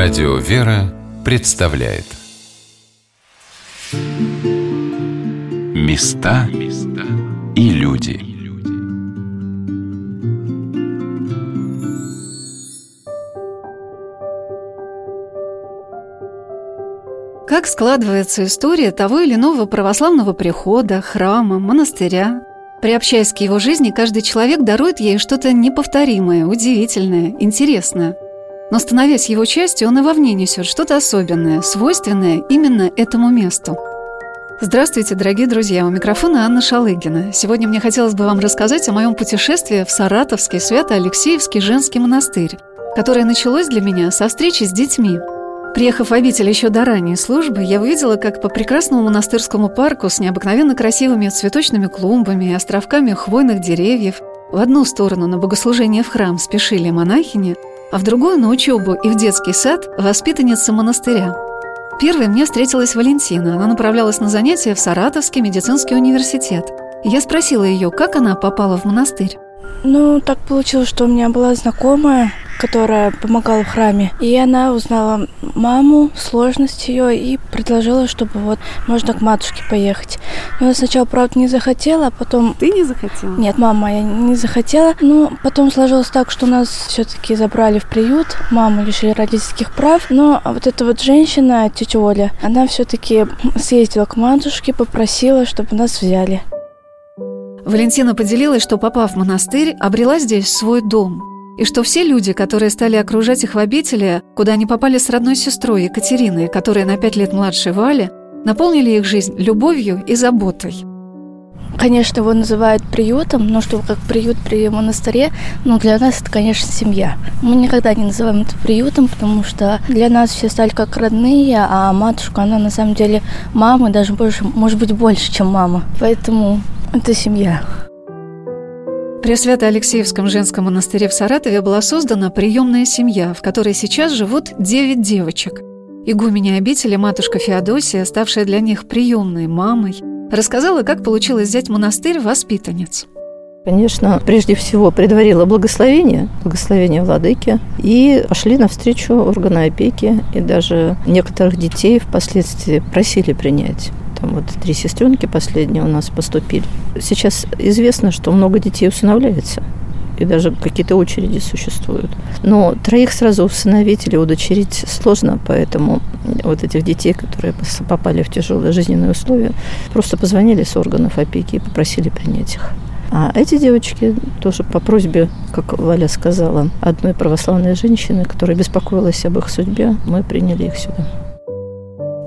Радио «Вера» представляет. Места и люди. Как складывается история того или иного православного прихода, храма, монастыря? Приобщаясь к его жизни, каждый человек дарует ей что-то неповторимое, удивительное, интересное – но становясь его частью, он и вовне несет что-то особенное, свойственное именно этому месту. Здравствуйте, дорогие друзья! У микрофона Анна Шалыгина. Сегодня мне хотелось бы вам рассказать о моем путешествии в Саратовский Свято-Алексеевский женский монастырь, которое началось для меня со встречи с детьми. Приехав в обитель еще до ранней службы, я увидела, как по прекрасному монастырскому парку с необыкновенно красивыми цветочными клумбами и островками хвойных деревьев в одну сторону на богослужение в храм спешили монахини, а в другую на учебу и в детский сад воспитанница монастыря. Первой мне встретилась Валентина. Она направлялась на занятия в Саратовский медицинский университет. я спросила ее, как она попала в монастырь. Ну, так получилось, что у меня была знакомая, которая помогала в храме. И она узнала маму, сложность ее, и предложила, чтобы вот можно к матушке поехать. Но я сначала, правда, не захотела, а потом... Ты не захотела? Нет, мама я не захотела. Но потом сложилось так, что нас все-таки забрали в приют, маму лишили родительских прав. Но вот эта вот женщина, тетя Оля, она все-таки съездила к матушке, попросила, чтобы нас взяли. Валентина поделилась, что, попав в монастырь, обрела здесь свой дом. И что все люди, которые стали окружать их в обители, куда они попали с родной сестрой Екатериной, которая на пять лет младше Вали, наполнили их жизнь любовью и заботой. Конечно, его называют приютом, но что как приют при монастыре, ну, для нас это, конечно, семья. Мы никогда не называем это приютом, потому что для нас все стали как родные, а матушка, она на самом деле мама, даже больше, может быть, больше, чем мама. Поэтому это семья. При Свято-Алексеевском женском монастыре в Саратове была создана приемная семья, в которой сейчас живут девять девочек. Игуменя обители матушка Феодосия, ставшая для них приемной мамой, рассказала, как получилось взять монастырь воспитанниц. Конечно, прежде всего предварила благословение, благословение владыки, и пошли навстречу органы опеки, и даже некоторых детей впоследствии просили принять там вот три сестренки последние у нас поступили. Сейчас известно, что много детей усыновляется и даже какие-то очереди существуют. Но троих сразу усыновить или удочерить сложно, поэтому вот этих детей, которые попали в тяжелые жизненные условия, просто позвонили с органов опеки и попросили принять их. А эти девочки тоже по просьбе, как Валя сказала, одной православной женщины, которая беспокоилась об их судьбе, мы приняли их сюда.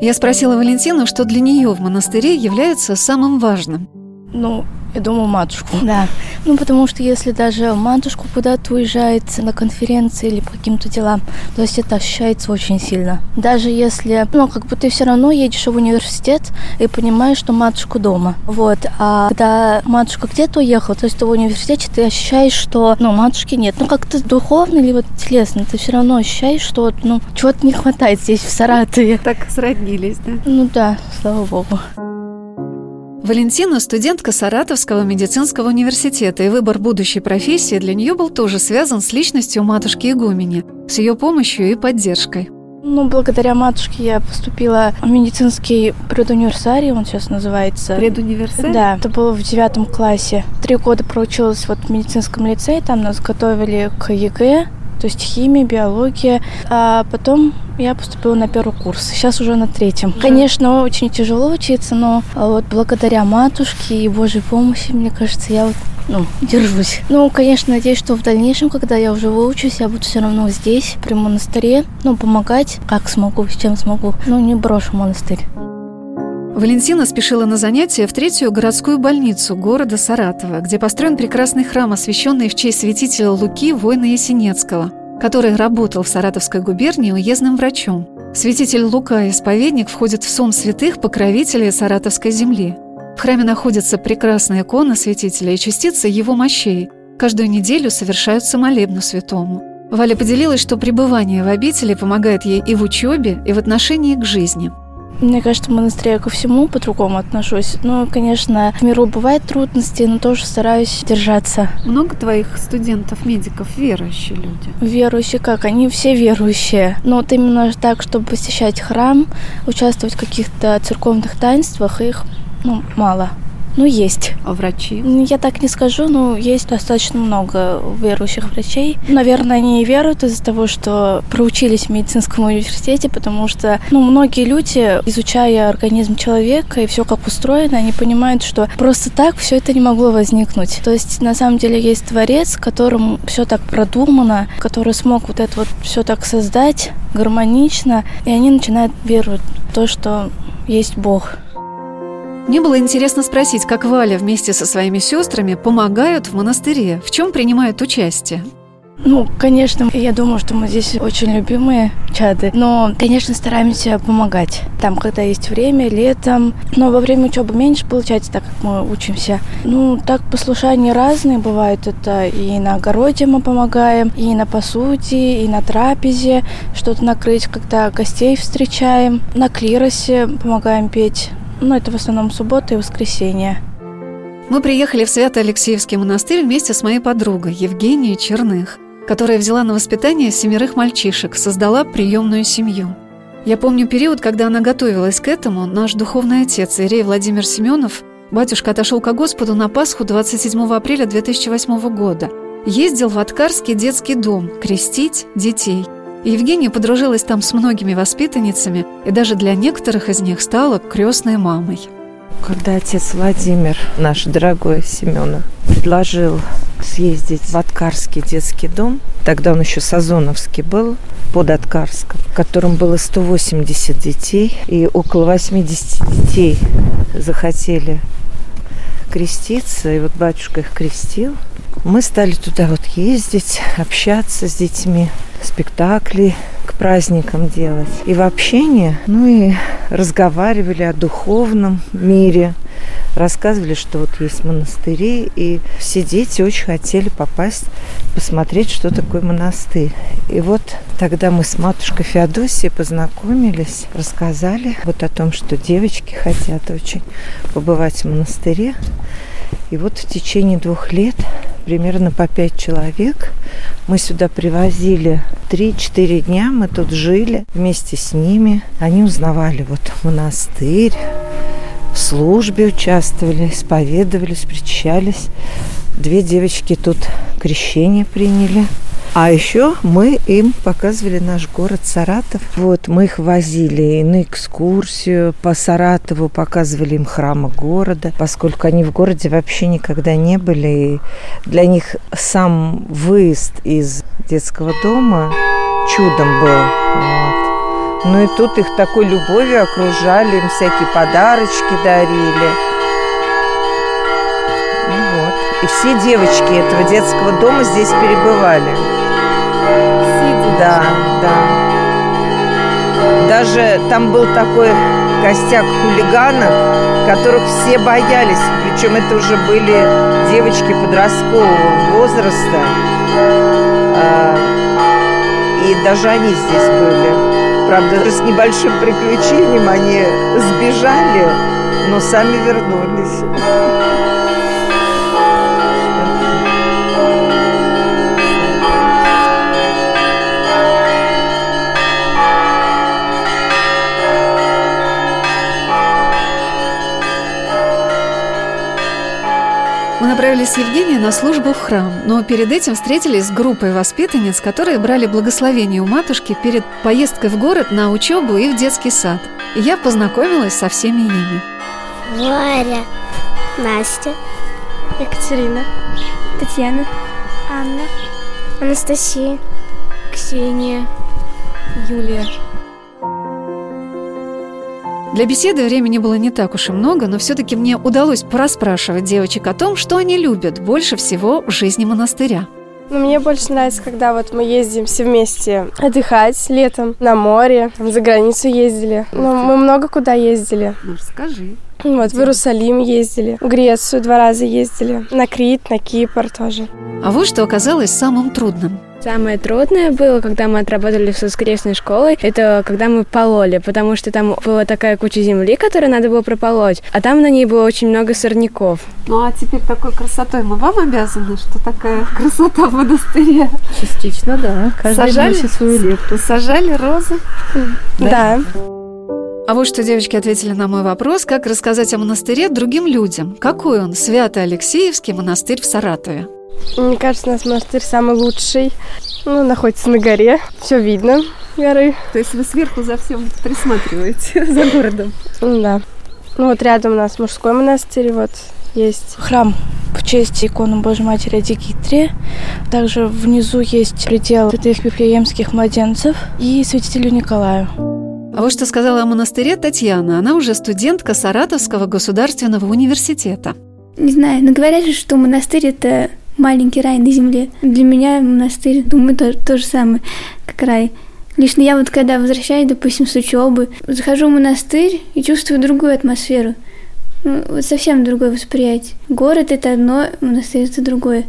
Я спросила Валентину, что для нее в монастыре является самым важным. Ну, я думаю, матушку. Да. Ну, потому что если даже матушку куда-то уезжает на конференции или по каким-то делам, то есть это ощущается очень сильно. Даже если, ну, как бы ты все равно едешь в университет и понимаешь, что матушка дома. Вот. А когда матушка где-то уехала, то есть ты в университете, ты ощущаешь, что, ну, матушки нет. Ну, как-то духовно или вот телесно, ты все равно ощущаешь, что, ну, чего-то не хватает здесь, в Саратове. Так сроднились, да? Ну да, слава богу. Валентина – студентка Саратовского медицинского университета, и выбор будущей профессии для нее был тоже связан с личностью матушки Игумени, с ее помощью и поддержкой. Ну, благодаря матушке я поступила в медицинский предуниверсарий, он сейчас называется. Предуниверсарий? Да, это было в девятом классе. Три года проучилась вот в медицинском лицее, там нас готовили к ЕГЭ, то есть химия, биология. А потом я поступила на первый курс, сейчас уже на третьем. Конечно, очень тяжело учиться, но вот благодаря матушке и Божьей помощи, мне кажется, я вот ну, держусь. Ну, конечно, надеюсь, что в дальнейшем, когда я уже выучусь, я буду все равно здесь, при монастыре, ну, помогать, как смогу, с чем смогу. Ну, не брошу монастырь. Валентина спешила на занятия в третью городскую больницу города Саратова, где построен прекрасный храм, освященный в честь святителя Луки, воина Есенецкого, который работал в Саратовской губернии уездным врачом. Святитель Лука, исповедник, входит в сон святых покровителей Саратовской земли. В храме находится прекрасная икона святителя и частица его мощей. Каждую неделю совершаются молебну святому. Валя поделилась, что пребывание в обители помогает ей и в учебе, и в отношении к жизни – Мне кажется, в монастыре я ко всему по-другому отношусь. Ну, конечно, в миру бывают трудности, но тоже стараюсь держаться. Много твоих студентов, медиков, верующие люди? Верующие как? Они все верующие. Но вот именно так, чтобы посещать храм, участвовать в каких-то церковных таинствах, их ну, мало. Ну, есть. А врачи? Я так не скажу, но есть достаточно много верующих врачей. Наверное, они веруют из-за того, что проучились в медицинском университете, потому что ну, многие люди, изучая организм человека и все как устроено, они понимают, что просто так все это не могло возникнуть. То есть, на самом деле, есть творец, которым все так продумано, который смог вот это вот все так создать гармонично, и они начинают веровать в то, что есть Бог. Мне было интересно спросить, как Валя вместе со своими сестрами помогают в монастыре, в чем принимают участие. Ну, конечно, я думаю, что мы здесь очень любимые чады, но, конечно, стараемся помогать. Там, когда есть время, летом, но во время учебы меньше получается, так как мы учимся. Ну, так послушания разные бывают. Это и на огороде мы помогаем, и на посуде, и на трапезе что-то накрыть, когда гостей встречаем. На клиросе помогаем петь. Ну, это в основном суббота и воскресенье. Мы приехали в Свято-Алексеевский монастырь вместе с моей подругой Евгенией Черных, которая взяла на воспитание семерых мальчишек, создала приемную семью. Я помню период, когда она готовилась к этому, наш духовный отец Ирей Владимир Семенов, батюшка отошел ко Господу на Пасху 27 апреля 2008 года. Ездил в Откарский детский дом крестить детей – Евгения подружилась там с многими воспитанницами и даже для некоторых из них стала крестной мамой. Когда отец Владимир, наш дорогой Семенов, предложил съездить в Откарский детский дом, тогда он еще Сазоновский был, под Откарском, в котором было 180 детей, и около 80 детей захотели креститься, и вот батюшка их крестил. Мы стали туда вот ездить, общаться с детьми спектакли к праздникам делать. И в общении, ну и разговаривали о духовном мире, рассказывали, что вот есть монастыри, и все дети очень хотели попасть, посмотреть, что такое монастырь. И вот тогда мы с матушкой Феодосией познакомились, рассказали вот о том, что девочки хотят очень побывать в монастыре. И вот в течение двух лет примерно по пять человек. Мы сюда привозили 3-4 дня, мы тут жили вместе с ними. Они узнавали вот монастырь, в службе участвовали, исповедовались, причащались. Две девочки тут крещение приняли. А еще мы им показывали наш город Саратов. Вот, мы их возили на экскурсию по Саратову, показывали им храмы города, поскольку они в городе вообще никогда не были. И для них сам выезд из детского дома чудом был. Вот. Ну и тут их такой любовью окружали, им всякие подарочки дарили. Ну. И все девочки этого детского дома здесь перебывали. Да, да. Даже там был такой костяк хулиганов, которых все боялись. Причем это уже были девочки подросткового возраста. А, и даже они здесь были. Правда, с небольшим приключением они сбежали, но сами вернулись. Отправились с Евгенией на службу в храм, но перед этим встретились с группой воспитанниц, которые брали благословение у матушки перед поездкой в город на учебу и в детский сад. И я познакомилась со всеми ими. Варя, Настя, Екатерина, Татьяна, Анна, Анастасия, Ксения, Юлия. Для беседы времени было не так уж и много, но все-таки мне удалось пораспрашивать девочек о том, что они любят больше всего в жизни монастыря. Но ну, мне больше нравится, когда вот мы ездим все вместе отдыхать летом на море, там, за границу ездили. Ну, мы много куда ездили. Ну, расскажи. Вот, в Иерусалим ездили, в Грецию два раза ездили, на Крит, на Кипр тоже. А вот что оказалось самым трудным – Самое трудное было, когда мы отработали с воскресной школой, это когда мы пололи, потому что там была такая куча земли, которую надо было прополоть, а там на ней было очень много сорняков. Ну а теперь такой красотой мы вам обязаны, что такая красота в монастыре. Частично, да. Каждый Сажали? свою лепту. Сажали розы? Да. А вот что девочки ответили на мой вопрос, как рассказать о монастыре другим людям. Какой он, Свято-Алексеевский монастырь в Саратове? Мне кажется, у нас монастырь самый лучший. Ну, находится на горе. Все видно горы. То есть вы сверху за всем присматриваете, за городом? Да. Ну вот рядом у нас мужской монастырь, вот есть. Храм в честь иконы Божьей Матери о Дикитре. Также внизу есть предел святых вифлеемских младенцев и святителю Николаю. А вот что сказала о монастыре Татьяна. Она уже студентка Саратовского государственного университета. Не знаю, но говорят же, что монастырь это маленький рай на земле. Для меня монастырь, думаю, то, то же самое, как рай. Лично я вот когда возвращаюсь, допустим, с учебы, захожу в монастырь и чувствую другую атмосферу. Ну, вот совсем другое восприятие. Город это одно, монастырь это другое.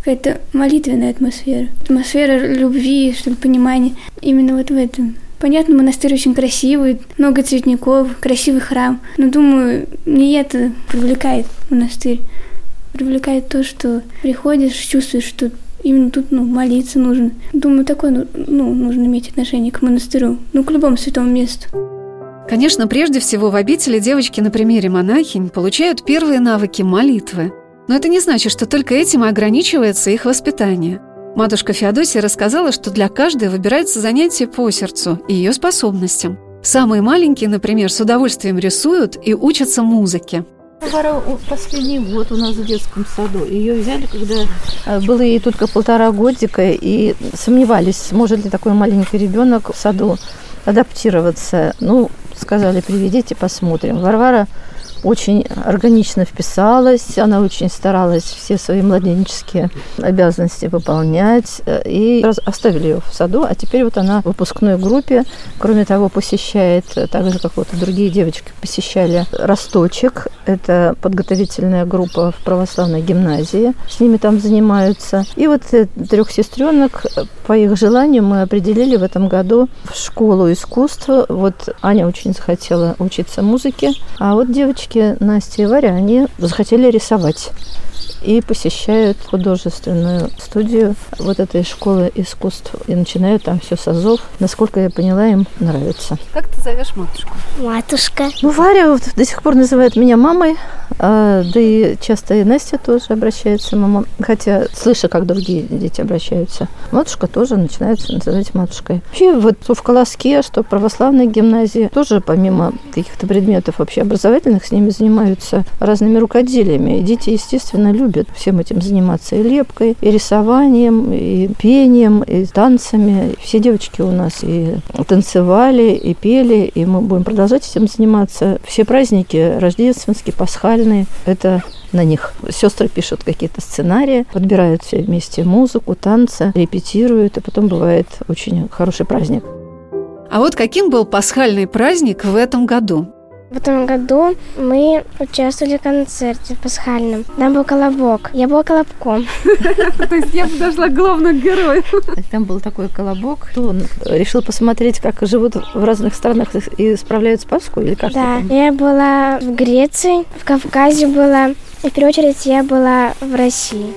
Какая-то молитвенная атмосфера. Атмосфера любви, что ли, понимания. Именно вот в этом. Понятно, монастырь очень красивый, много цветников, красивый храм. Но думаю, не это привлекает монастырь. Привлекает то, что приходишь, чувствуешь, что именно тут ну, молиться нужно. Думаю, такое ну, ну, нужно иметь отношение к монастырю, ну, к любому святому месту. Конечно, прежде всего в обители девочки на примере монахинь получают первые навыки молитвы. Но это не значит, что только этим и ограничивается их воспитание. Матушка Феодосия рассказала, что для каждой выбирается занятие по сердцу и ее способностям. Самые маленькие, например, с удовольствием рисуют и учатся музыке. Варвара последний год у нас в детском саду. Ее взяли, когда э, было ей только полтора годика, и сомневались, сможет ли такой маленький ребенок в саду адаптироваться. Ну, сказали, приведите, посмотрим. Варвара очень органично вписалась, она очень старалась все свои младенческие обязанности выполнять, э, и оставили ее в саду, а теперь вот она в выпускной группе, кроме того, посещает, э, так же, как вот другие девочки посещали Росточек, это подготовительная группа в православной гимназии, с ними там занимаются. И вот э, трех сестренок по их желанию мы определили в этом году в школу искусства. Вот Аня очень захотела учиться музыке, а вот девочки Настя и Варя, они захотели рисовать и посещают художественную студию вот этой школы искусств и начинают там все с азов. Насколько я поняла, им нравится. Как ты зовешь матушку? Матушка. Ну, Варя вот до сих пор называет меня мамой, а, да и часто и Настя тоже обращается мама, хотя слыша, как другие дети обращаются. Матушка тоже начинается называть матушкой. Вообще вот в Колоске, что в православной гимназии тоже помимо каких-то предметов общеобразовательных с ними занимаются разными рукоделиями. И дети, естественно, любят всем этим заниматься и лепкой, и рисованием, и пением, и танцами. Все девочки у нас и танцевали, и пели, и мы будем продолжать этим заниматься. Все праздники рождественские, пасхальные, это на них. Сестры пишут какие-то сценарии, подбирают все вместе музыку, танцы, репетируют, и потом бывает очень хороший праздник. А вот каким был пасхальный праздник в этом году? В этом году мы участвовали в концерте пасхальном. Там был колобок. Я была колобком. То есть я подошла к главному герою. Там был такой колобок. Он решил посмотреть, как живут в разных странах и справляют с Пасху или как Да, я была в Греции, в Кавказе была. И в первую очередь я была в России.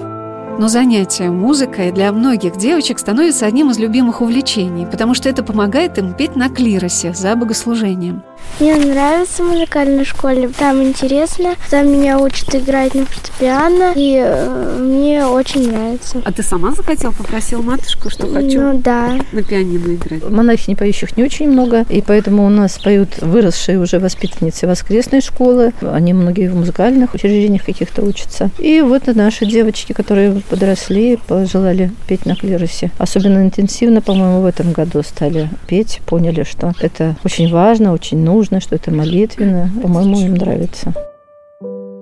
Но занятие музыкой для многих девочек становится одним из любимых увлечений, потому что это помогает им петь на клиросе за богослужением. Мне нравится в музыкальной школе. Там интересно. Там меня учат играть на фортепиано. И э, мне очень нравится. А ты сама захотел, попросил матушку, что хочу Ну да. на пианино играть? Монахинь поющих не очень много, и поэтому у нас поют выросшие уже воспитанницы воскресной школы. Они многие в музыкальных учреждениях каких-то учатся. И вот наши девочки, которые подросли, пожелали петь на клиросе. Особенно интенсивно, по-моему, в этом году стали петь, поняли, что это очень важно, очень нужно, что это молитвенно. По-моему, им нравится.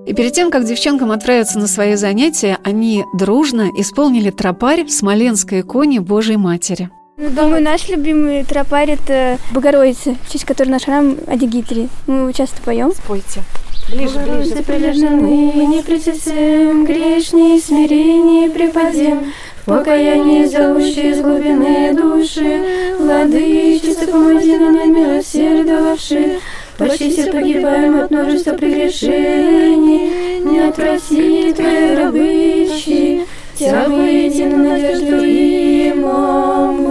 И перед тем, как девчонкам отправиться на свои занятия, они дружно исполнили тропарь в Смоленской иконе Божьей Матери. Ну, Думаю, наш любимый тропарь это Богородица, в честь которой наш храм Адигитри. Мы его часто поем. Спойте. Ближе, ближе. прилежаны, не притесем, грешней смирение припадем. Покаяние зовущее из глубины души, Владычица, помоги нам милосердовавши, Почти все погибаем от множества прегрешений, Не отпроси твои рабычи, Вся воедино надежду имам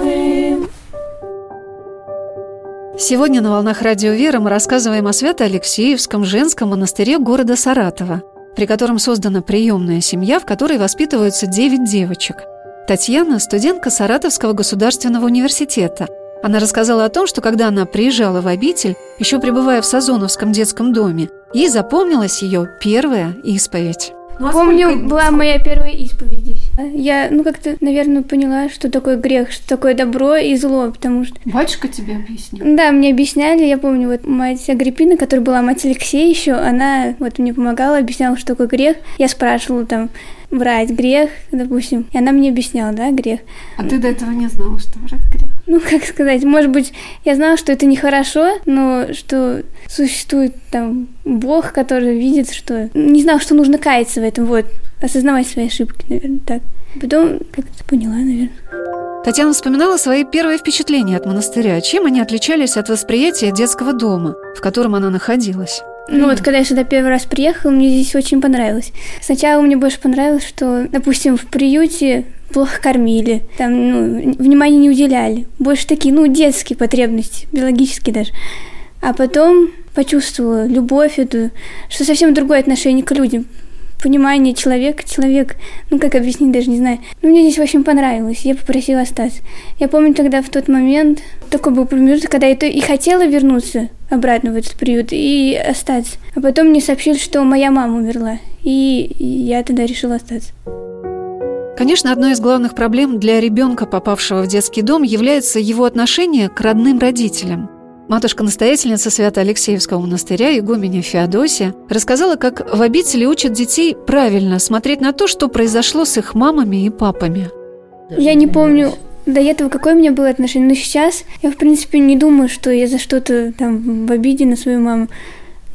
Сегодня на «Волнах Радио Вера» мы рассказываем о Свято-Алексеевском женском монастыре города Саратова, при котором создана приемная семья, в которой воспитываются девять девочек. Татьяна – студентка Саратовского государственного университета. Она рассказала о том, что когда она приезжала в обитель, еще пребывая в Сазоновском детском доме, ей запомнилась ее первая исповедь. Помню, была моя первая исповедь здесь. Я, ну, как-то, наверное, поняла, что такое грех, что такое добро и зло, потому что... Батюшка тебе объяснил? Да, мне объясняли. Я помню, вот мать Агриппина, которая была мать Алексея еще, она вот мне помогала, объясняла, что такое грех. Я спрашивала там, врать грех, допустим. И она мне объясняла, да, грех. А ты до этого не знала, что врать грех? Ну, как сказать, может быть, я знала, что это нехорошо, но что существует там Бог, который видит, что... Не знала, что нужно каяться в этом, вот. Осознавать свои ошибки, наверное, так. Потом как-то поняла, наверное. Татьяна вспоминала свои первые впечатления от монастыря. Чем они отличались от восприятия детского дома, в котором она находилась? Ну вот, когда я сюда первый раз приехала, мне здесь очень понравилось. Сначала мне больше понравилось, что, допустим, в приюте плохо кормили, там, ну, внимания не уделяли. Больше такие, ну, детские потребности, биологические даже. А потом почувствовала любовь эту, что совсем другое отношение к людям понимание человека, человек, ну как объяснить, даже не знаю. Ну, мне здесь, общем, понравилось, я попросила остаться. Я помню тогда в тот момент, такой был промежуток, когда я то и хотела вернуться обратно в этот приют и остаться. А потом мне сообщили, что моя мама умерла, и я тогда решила остаться. Конечно, одной из главных проблем для ребенка, попавшего в детский дом, является его отношение к родным родителям. Матушка-настоятельница Свято-Алексеевского монастыря, игуменя Феодосия, рассказала, как в обители учат детей правильно смотреть на то, что произошло с их мамами и папами. Я не помню до этого какое у меня было отношение, но сейчас я, в принципе, не думаю, что я за что-то там в обиде на свою маму.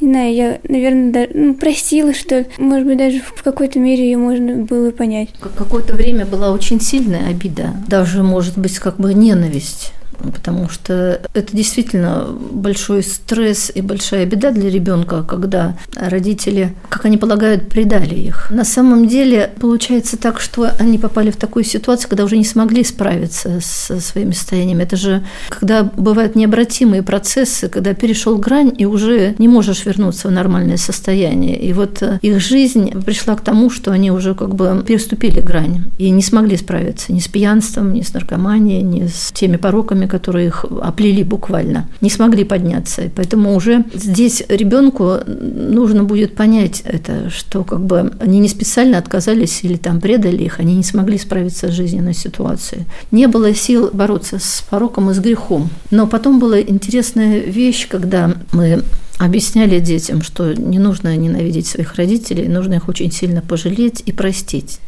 Не знаю, я, наверное, даже, ну, простила, что ли. Может быть, даже в какой-то мере ее можно было понять. Какое-то время была очень сильная обида. Даже, может быть, как бы ненависть потому что это действительно большой стресс и большая беда для ребенка, когда родители, как они полагают, предали их. На самом деле получается так, что они попали в такую ситуацию, когда уже не смогли справиться со своими состояниями. Это же когда бывают необратимые процессы, когда перешел грань и уже не можешь вернуться в нормальное состояние. И вот э, их жизнь пришла к тому, что они уже как бы переступили грань и не смогли справиться ни с пьянством, ни с наркоманией, ни с теми пороками, которые их оплели буквально, не смогли подняться. И поэтому уже здесь ребенку нужно будет понять это, что как бы они не специально отказались или там предали их, они не смогли справиться с жизненной ситуацией. Не было сил бороться с пороком и с грехом. Но потом была интересная вещь, когда мы объясняли детям, что не нужно ненавидеть своих родителей, нужно их очень сильно пожалеть и простить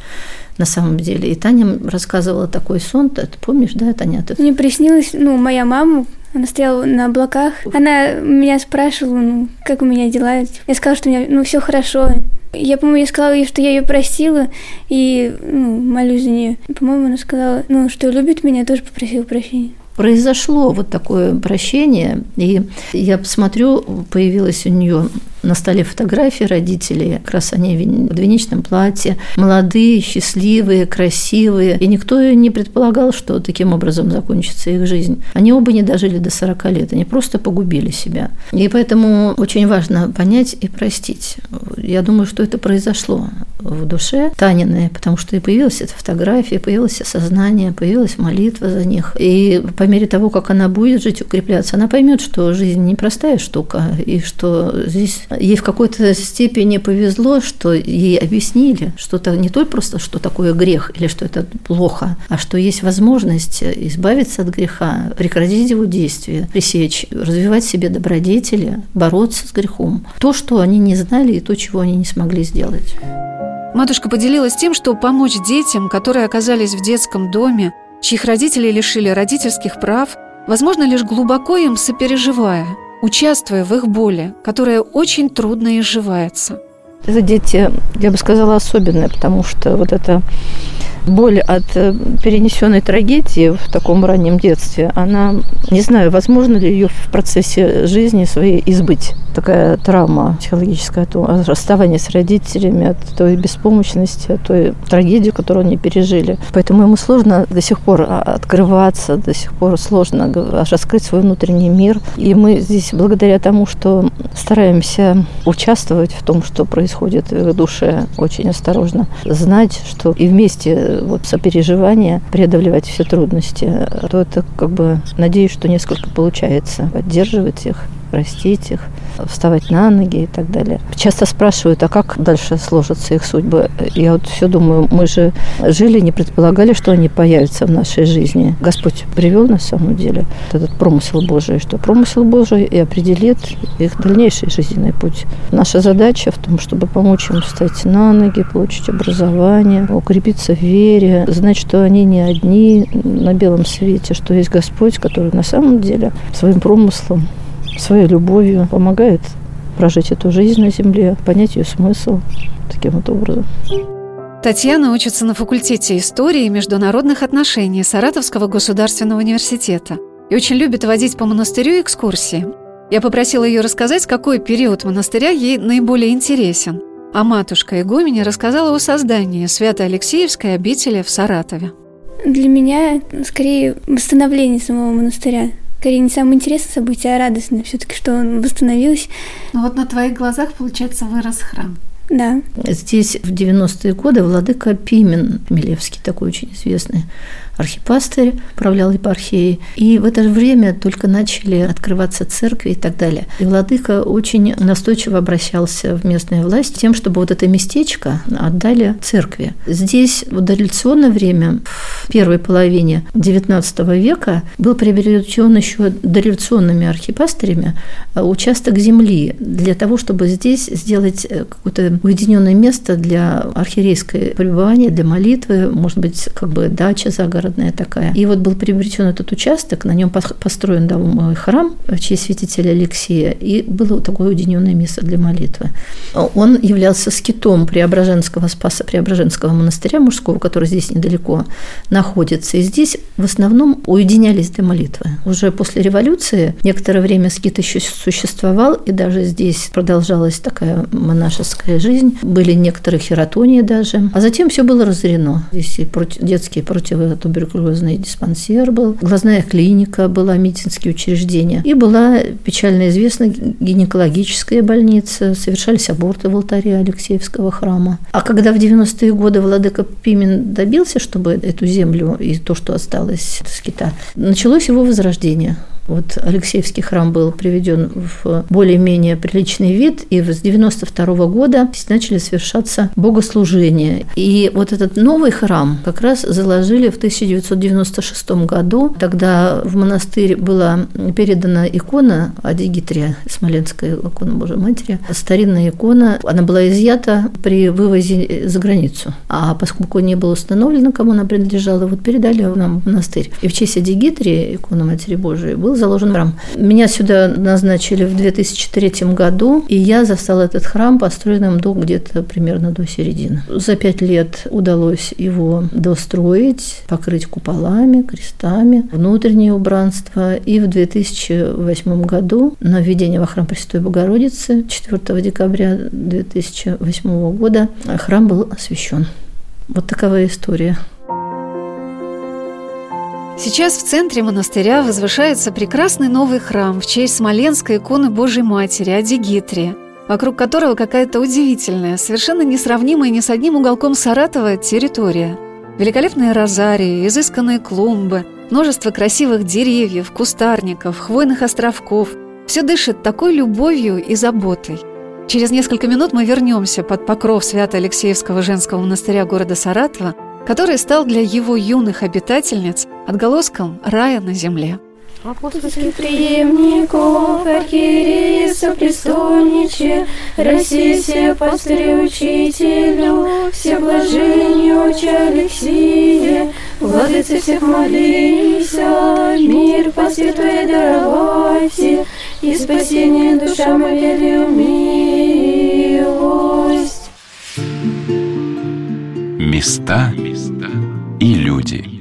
на самом деле. И Таня рассказывала такой сон, ты помнишь, да, Таня? Ты... Мне приснилось, ну, моя мама, она стояла на облаках, она меня спрашивала, ну, как у меня дела. Я сказала, что у меня, ну, все хорошо. Я, по-моему, я сказала ей, что я ее простила и ну, молюсь за нее. По-моему, она сказала, ну, что любит меня, тоже попросила прощения произошло вот такое прощение, и я посмотрю, появилась у нее на столе фотографии родителей, как раз они в двеничном платье, молодые, счастливые, красивые. И никто не предполагал, что таким образом закончится их жизнь. Они оба не дожили до 40 лет, они просто погубили себя. И поэтому очень важно понять и простить. Я думаю, что это произошло в душе Таниной, потому что и появилась эта фотография, появилось осознание, появилась молитва за них. И по мере того, как она будет жить, укрепляться, она поймет, что жизнь непростая штука, и что здесь ей в какой-то степени повезло, что ей объяснили, что это не только просто, что такое грех или что это плохо, а что есть возможность избавиться от греха, прекратить его действие, пресечь, развивать в себе добродетели, бороться с грехом. То, что они не знали и то, чего они не смогли сделать. Матушка поделилась тем, что помочь детям, которые оказались в детском доме, чьих родители лишили родительских прав, возможно лишь глубоко им сопереживая – участвуя в их боли, которая очень трудно изживается. Это дети, я бы сказала, особенные, потому что вот это боль от э, перенесенной трагедии в таком раннем детстве, она, не знаю, возможно ли ее в процессе жизни своей избыть. Такая травма психологическая, то расставание с родителями, от той беспомощности, от той трагедии, которую они пережили. Поэтому ему сложно до сих пор а, открываться, до сих пор сложно раскрыть свой внутренний мир. И мы здесь, благодаря тому, что стараемся участвовать в том, что происходит в их душе, очень осторожно, знать, что и вместе вот сопереживание, преодолевать все трудности, то это как бы, надеюсь, что несколько получается поддерживать их, простить их, вставать на ноги и так далее. Часто спрашивают, а как дальше сложатся их судьбы? Я вот все думаю, мы же жили, не предполагали, что они появятся в нашей жизни. Господь привел на самом деле этот промысел Божий, что промысел Божий и определит их дальнейший жизненный путь. Наша задача в том, чтобы помочь им встать на ноги, получить образование, укрепиться в вере, знать, что они не одни на белом свете, что есть Господь, который на самом деле своим промыслом своей любовью помогает прожить эту жизнь на земле, понять ее смысл таким вот образом. Татьяна учится на факультете истории и международных отношений Саратовского государственного университета и очень любит водить по монастырю экскурсии. Я попросила ее рассказать, какой период монастыря ей наиболее интересен. А матушка Игуменя рассказала о создании Свято-Алексеевской обители в Саратове. Для меня скорее восстановление самого монастыря скорее не самое интересное событие, а радостное все-таки, что он восстановился. Ну вот на твоих глазах, получается, вырос храм. Да. Здесь в 90-е годы владыка Пимен Милевский, такой очень известный архипастырь, управлял епархией. И в это же время только начали открываться церкви и так далее. И владыка очень настойчиво обращался в местную власть тем, чтобы вот это местечко отдали церкви. Здесь в дореволюционное время, в первой половине XIX века, был приобретен еще дореволюционными архипастырями э, участок земли для того, чтобы здесь сделать э, какое-то уединенное место для архиерейской пребывания, для молитвы, может быть, как бы дача загородная такая. И вот был приобретен этот участок, на нем построен дом храм в честь святителя Алексея, и было такое уединенное место для молитвы. Он являлся скитом Преображенского Спаса Преображенского монастыря мужского, который здесь недалеко находится. И здесь в основном уединялись для молитвы. Уже после революции некоторое время скит еще существовал, и даже здесь продолжалась такая монашеская жизнь. Были некоторые хератонии даже. А затем все было разорено. Здесь и против, детские противотуберкулезные туберкулезный диспансер был, глазная клиника была, медицинские учреждения. И была печально известная гинекологическая больница, совершались аборты в алтаре Алексеевского храма. А когда в 90-е годы владыка Пимен добился, чтобы эту землю и то, что осталось с скита, началось его возрождение. Вот Алексеевский храм был приведен в более-менее приличный вид, и с 92 года начали совершаться богослужения. И вот этот новый храм как раз заложили в 1996 году. Тогда в монастырь была передана икона Адигитрия, Смоленская икона Божьей Матери, старинная икона. Она была изъята при вывозе за границу. А поскольку не было установлено, кому она принадлежала, вот передали нам в монастырь. И в честь Адигитрии, икона Матери Божией, был заложен храм. Меня сюда назначили в 2003 году, и я застала этот храм построенным до где-то примерно до середины. За пять лет удалось его достроить, покрыть куполами, крестами, внутреннее убранство. И в 2008 году на введение во храм Пресвятой Богородицы 4 декабря 2008 года храм был освящен. Вот такова история. Сейчас в центре монастыря возвышается прекрасный новый храм в честь Смоленской иконы Божьей Матери Адигитрия, вокруг которого какая-то удивительная, совершенно несравнимая ни с одним уголком Саратова территория. Великолепные розарии, изысканные клумбы, множество красивых деревьев, кустарников, хвойных островков. Все дышит такой любовью и заботой. Через несколько минут мы вернемся под покров Свято-Алексеевского женского монастыря города Саратова – который стал для его юных обитательниц отголоском рая на земле. Апостольских преемников, архиереи, сопрестольниче, России все пастыри учителю, все блаженню отче Алексие, Владыце всех молися, мир по святой даровайте, И спасение душам и велию милость. места и люди.